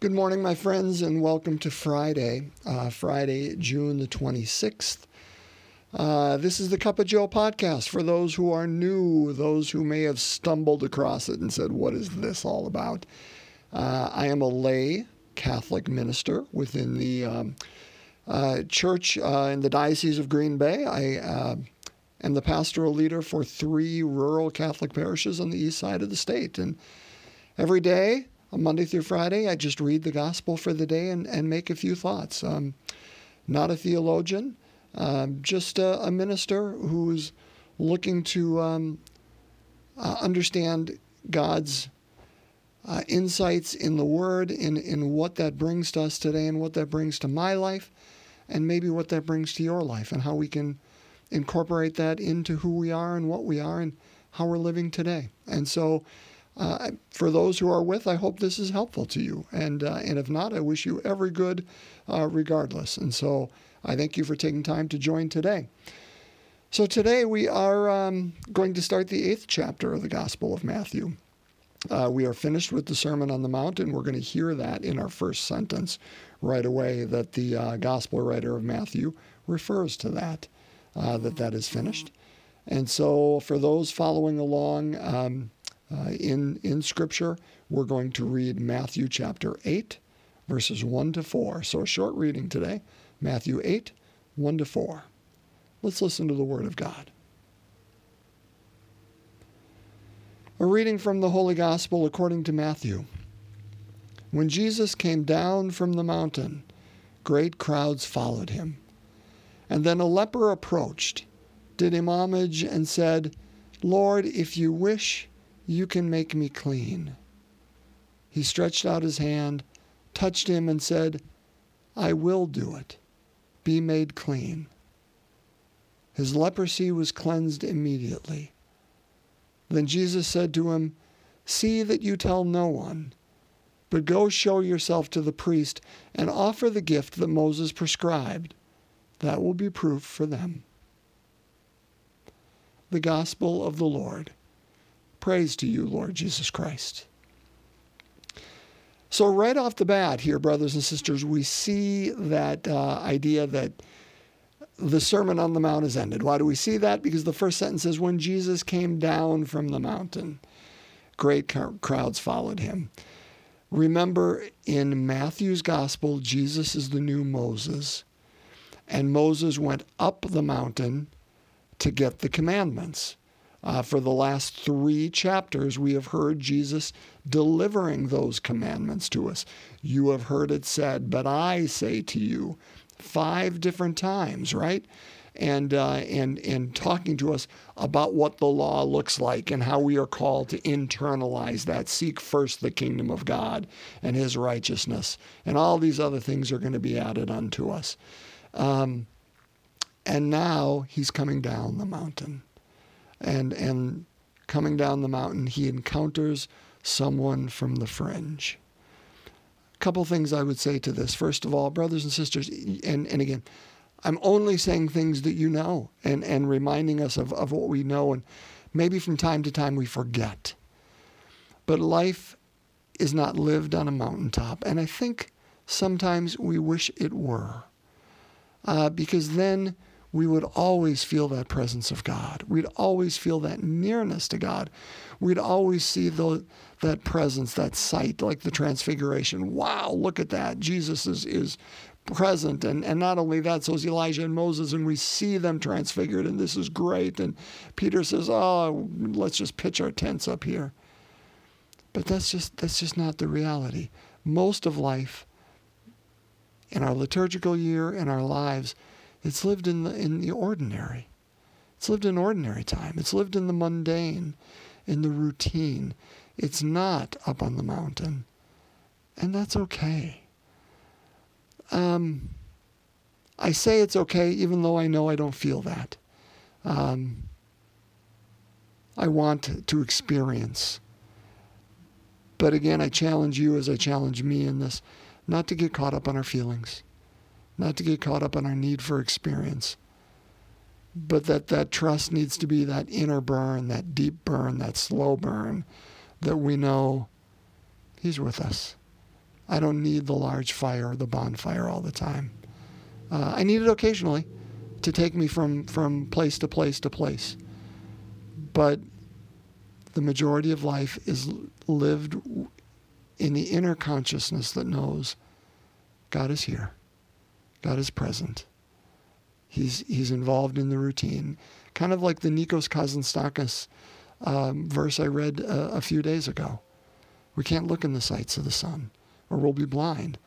Good morning, my friends, and welcome to Friday, uh, Friday, June the 26th. Uh, this is the Cup of Joe podcast for those who are new, those who may have stumbled across it and said, What is this all about? Uh, I am a lay Catholic minister within the um, uh, church uh, in the Diocese of Green Bay. I uh, am the pastoral leader for three rural Catholic parishes on the east side of the state. And every day, Monday through Friday, I just read the gospel for the day and, and make a few thoughts. Um, not a theologian, um, just a, a, minister who's looking to um, uh, understand God's uh, insights in the Word, in, in what that brings to us today and what that brings to my life, and maybe what that brings to your life, and how we can incorporate that into who we are and what we are and how we're living today. And so, uh, for those who are with, I hope this is helpful to you. And, uh, and if not, I wish you every good uh, regardless. And so I thank you for taking time to join today. So today we are um, going to start the eighth chapter of the Gospel of Matthew. Uh, we are finished with the Sermon on the Mount, and we're going to hear that in our first sentence right away that the uh, Gospel writer of Matthew refers to that, uh, that that is finished. And so for those following along, um, uh, in, in Scripture. We're going to read Matthew chapter 8, verses 1 to 4. So a short reading today Matthew 8, 1 to 4. Let's listen to the Word of God. A reading from the Holy Gospel according to Matthew. When Jesus came down from the mountain, great crowds followed him. And then a leper approached, did him homage, and said, Lord, if you wish, you can make me clean. He stretched out his hand, touched him, and said, I will do it. Be made clean. His leprosy was cleansed immediately. Then Jesus said to him, See that you tell no one, but go show yourself to the priest and offer the gift that Moses prescribed. That will be proof for them. The Gospel of the Lord. Praise to you, Lord Jesus Christ. So, right off the bat here, brothers and sisters, we see that uh, idea that the Sermon on the Mount is ended. Why do we see that? Because the first sentence says, When Jesus came down from the mountain, great crowds followed him. Remember, in Matthew's gospel, Jesus is the new Moses, and Moses went up the mountain to get the commandments. Uh, for the last three chapters, we have heard Jesus delivering those commandments to us. You have heard it said, but I say to you, five different times, right? And, uh, and, and talking to us about what the law looks like and how we are called to internalize that. Seek first the kingdom of God and his righteousness. And all these other things are going to be added unto us. Um, and now he's coming down the mountain and and coming down the mountain, he encounters someone from the fringe. A couple things I would say to this. First of all, brothers and sisters, and, and again, I'm only saying things that you know and, and reminding us of, of what we know, and maybe from time to time we forget. But life is not lived on a mountaintop, and I think sometimes we wish it were. Uh, because then we would always feel that presence of God. We'd always feel that nearness to God. We'd always see the, that presence, that sight, like the transfiguration. Wow, look at that. Jesus is, is present. And, and not only that, so is Elijah and Moses, and we see them transfigured, and this is great. And Peter says, Oh, let's just pitch our tents up here. But that's just that's just not the reality. Most of life in our liturgical year, in our lives, it's lived in the, in the ordinary. It's lived in ordinary time. It's lived in the mundane, in the routine. It's not up on the mountain. And that's okay. Um, I say it's okay even though I know I don't feel that. Um, I want to experience. But again, I challenge you as I challenge me in this not to get caught up on our feelings not to get caught up in our need for experience, but that that trust needs to be that inner burn, that deep burn, that slow burn, that we know He's with us. I don't need the large fire, the bonfire all the time. Uh, I need it occasionally to take me from, from place to place to place. But the majority of life is lived in the inner consciousness that knows God is here, God is present. He's, he's involved in the routine, kind of like the Nikos Kazantzakis um, verse I read uh, a few days ago. We can't look in the sights of the sun, or we'll be blind.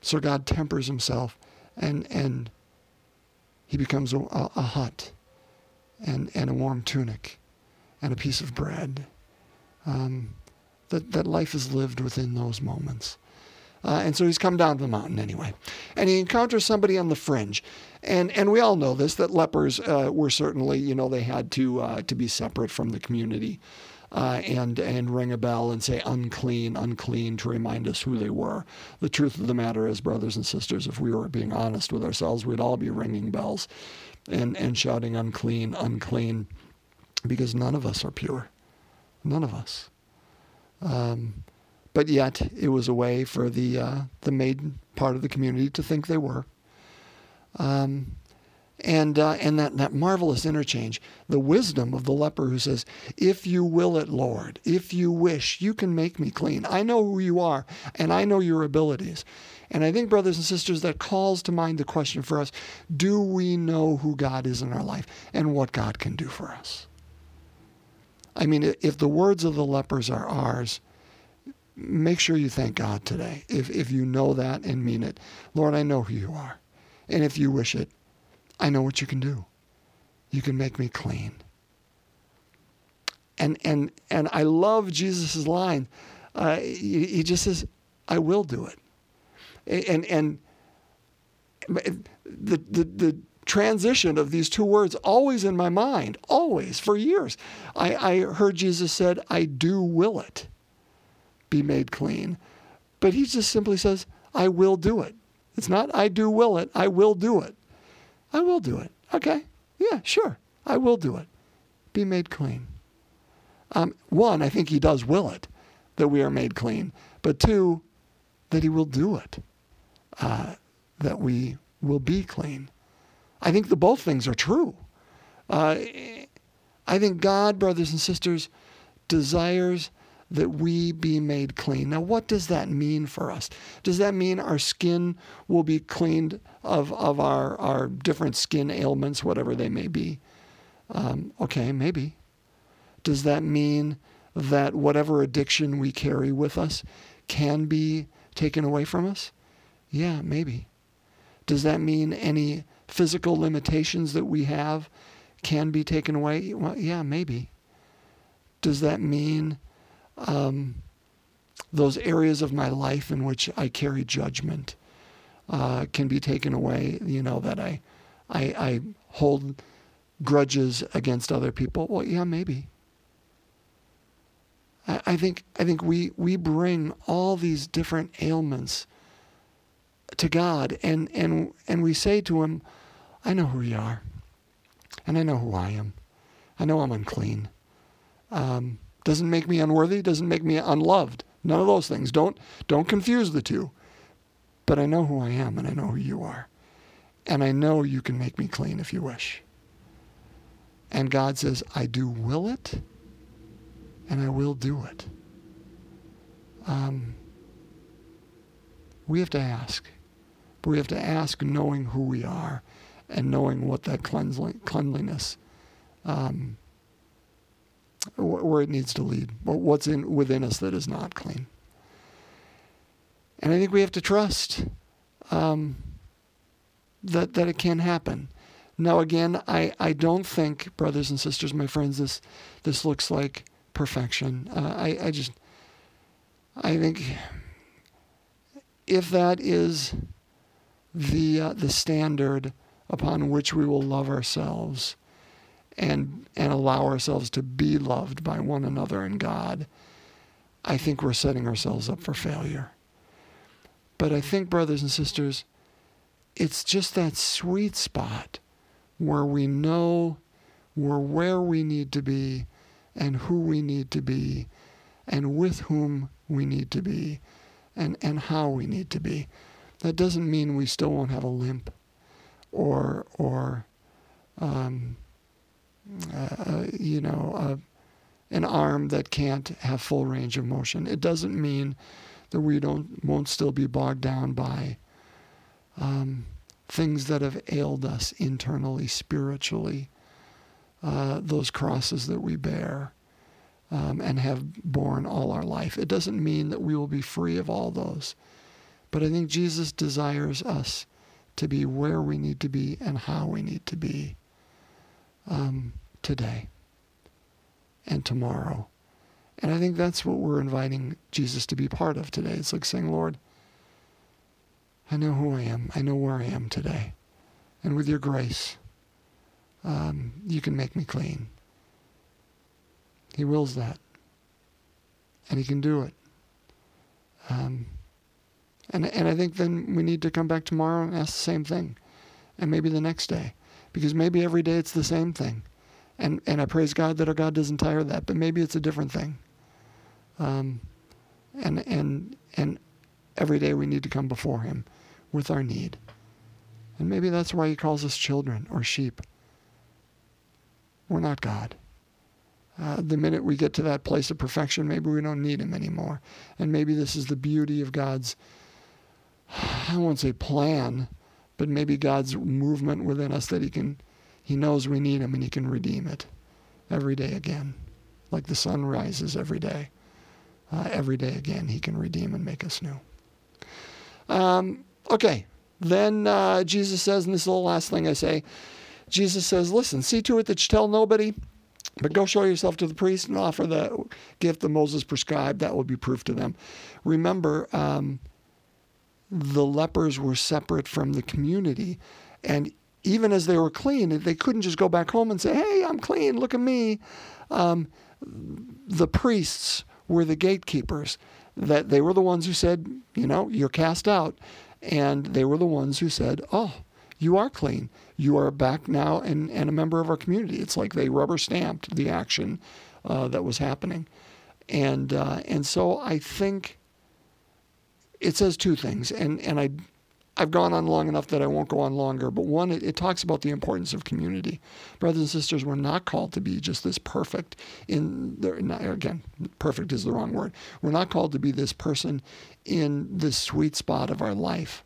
So God tempers himself, and and he becomes a, a hut, and and a warm tunic, and a piece of bread. Um, that that life is lived within those moments. Uh, and so he's come down to the mountain anyway. And he encounters somebody on the fringe. And, and we all know this that lepers uh, were certainly, you know, they had to, uh, to be separate from the community. Uh, and and ring a bell and say unclean, unclean to remind us who they were. The truth of the matter is, brothers and sisters, if we were being honest with ourselves, we'd all be ringing bells and, and shouting unclean, unclean, because none of us are pure. None of us. Um, but yet, it was a way for the uh, the maiden part of the community to think they were. Um, and uh, and that, that marvelous interchange, the wisdom of the leper who says, "If you will it, Lord, if you wish, you can make me clean. I know who you are, and I know your abilities." And I think, brothers and sisters, that calls to mind the question for us: Do we know who God is in our life and what God can do for us? I mean, if the words of the lepers are ours, make sure you thank God today. If, if you know that and mean it, Lord, I know who you are. And if you wish it, I know what you can do. You can make me clean. And, and, and I love Jesus' line. Uh, he, he just says, I will do it. And, and the, the, the transition of these two words always in my mind, always, for years. I, I heard Jesus said, I do will it be made clean. But he just simply says, I will do it. It's not, I do will it, I will do it. I will do it. Okay, yeah, sure, I will do it. Be made clean. Um, one, I think he does will it, that we are made clean. But two, that he will do it, uh, that we will be clean. I think the both things are true. Uh, I think God, brothers and sisters, desires that we be made clean. Now, what does that mean for us? Does that mean our skin will be cleaned of, of our, our different skin ailments, whatever they may be? Um, okay, maybe. Does that mean that whatever addiction we carry with us can be taken away from us? Yeah, maybe. Does that mean any physical limitations that we have can be taken away? Well, yeah, maybe. Does that mean um, those areas of my life in which I carry judgment uh, can be taken away. You know that I, I, I hold grudges against other people. Well, yeah, maybe. I, I think I think we we bring all these different ailments to God, and and and we say to Him, "I know who you are, and I know who I am. I know I'm unclean." Um, doesn't make me unworthy, doesn't make me unloved. None of those things. Don't don't confuse the two. But I know who I am and I know who you are. And I know you can make me clean if you wish. And God says, I do will it and I will do it. Um, we have to ask. But we have to ask knowing who we are and knowing what that cleanliness um, where it needs to lead, what's in within us that is not clean. And I think we have to trust um, that that it can happen. Now, again, I, I don't think, brothers and sisters, my friends, this this looks like perfection. Uh, I I just I think if that is the uh, the standard upon which we will love ourselves, and and allow ourselves to be loved by one another and God, I think we're setting ourselves up for failure. But I think, brothers and sisters, it's just that sweet spot where we know we're where we need to be and who we need to be and with whom we need to be and, and how we need to be. That doesn't mean we still won't have a limp or, or um, uh, you know, uh, an arm that can't have full range of motion. It doesn't mean that we don't won't still be bogged down by um, things that have ailed us internally, spiritually, uh, those crosses that we bear um, and have borne all our life. It doesn't mean that we will be free of all those. But I think Jesus desires us to be where we need to be and how we need to be um, today and tomorrow. And I think that's what we're inviting Jesus to be part of today. It's like saying, Lord, I know who I am. I know where I am today. And with your grace, um, you can make me clean. He wills that. And he can do it. Um, and, and I think then we need to come back tomorrow and ask the same thing. And maybe the next day. Because maybe every day it's the same thing. And, and I praise God that our God doesn't tire of that, but maybe it's a different thing. Um, and, and, and every day we need to come before Him with our need. And maybe that's why He calls us children or sheep. We're not God. Uh, the minute we get to that place of perfection, maybe we don't need Him anymore. And maybe this is the beauty of God's, I won't say plan, but maybe God's movement within us that He can, He knows we need Him and He can redeem it every day again. Like the sun rises every day. Uh, every day again, He can redeem and make us new. Um, okay, then uh, Jesus says, and this is the last thing I say Jesus says, listen, see to it that you tell nobody, but go show yourself to the priest and offer the gift that Moses prescribed. That will be proof to them. Remember, um, the lepers were separate from the community. And even as they were clean, they couldn't just go back home and say, hey, I'm clean, look at me. Um, the priests were the gatekeepers. That they were the ones who said, you know, you're cast out. And they were the ones who said, oh, you are clean. You are back now and, and a member of our community. It's like they rubber stamped the action uh, that was happening. And, uh, and so I think it says two things. And, and I, I've gone on long enough that I won't go on longer. But one, it, it, talks about the importance of community. Brothers and sisters, we're not called to be just this perfect. In the, again, perfect is the wrong word. We're not called to be this person in this sweet spot of our life,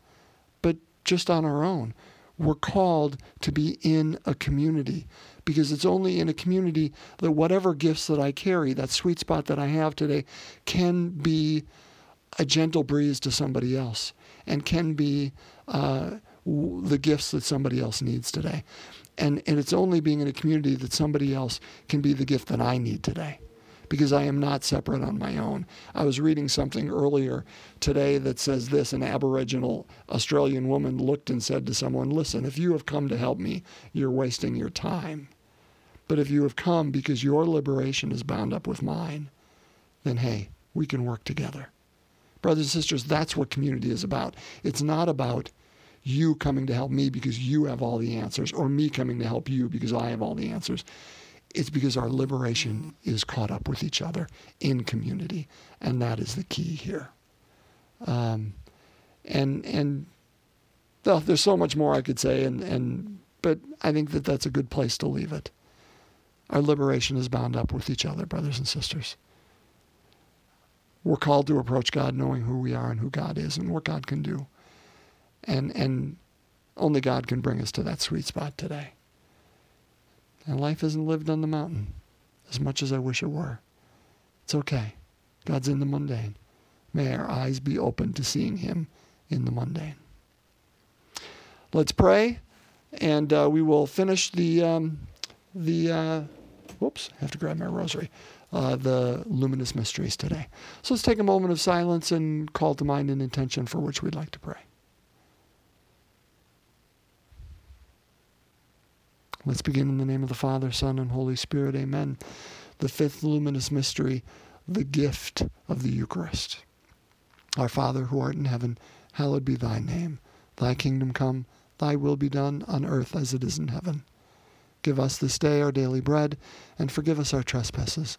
but just on our own. We're called to be in a community because it's only in a community that whatever gifts that I carry, that sweet spot that I have today, can be a gentle breeze to somebody else and can be uh, the gifts that somebody else needs today. And, and it's only being in a community that somebody else can be the gift that I need today because I am not separate on my own. I was reading something earlier today that says this an Aboriginal Australian woman looked and said to someone, Listen, if you have come to help me, you're wasting your time. But if you have come because your liberation is bound up with mine, then hey, we can work together. Brothers and sisters, that's what community is about. It's not about you coming to help me because you have all the answers, or me coming to help you because I have all the answers. It's because our liberation is caught up with each other in community, and that is the key here. Um, and and there's so much more I could say, and and but I think that that's a good place to leave it. Our liberation is bound up with each other, brothers and sisters. We're called to approach God knowing who we are and who God is and what God can do. And and only God can bring us to that sweet spot today. And life isn't lived on the mountain as much as I wish it were. It's okay. God's in the mundane. May our eyes be open to seeing Him in the mundane. Let's pray, and uh, we will finish the um, the. Uh, whoops! I have to grab my rosary. Uh, the luminous mysteries today. So let's take a moment of silence and call to mind an intention for which we'd like to pray. Let's begin in the name of the Father, Son, and Holy Spirit. Amen. The fifth luminous mystery, the gift of the Eucharist. Our Father, who art in heaven, hallowed be thy name. Thy kingdom come, thy will be done on earth as it is in heaven. Give us this day our daily bread, and forgive us our trespasses,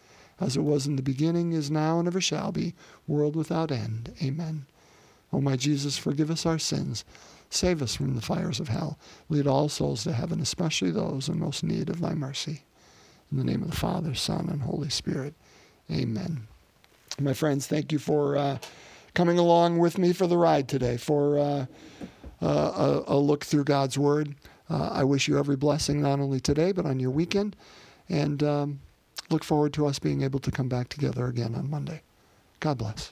as it was in the beginning, is now, and ever shall be, world without end. Amen. O my Jesus, forgive us our sins. Save us from the fires of hell. Lead all souls to heaven, especially those in most need of thy mercy. In the name of the Father, Son, and Holy Spirit. Amen. My friends, thank you for uh, coming along with me for the ride today, for uh, uh, a, a, look through God's Word. Uh, I wish you every blessing, not only today, but on your weekend. And um, look forward to us being able to come back together again on Monday. God bless.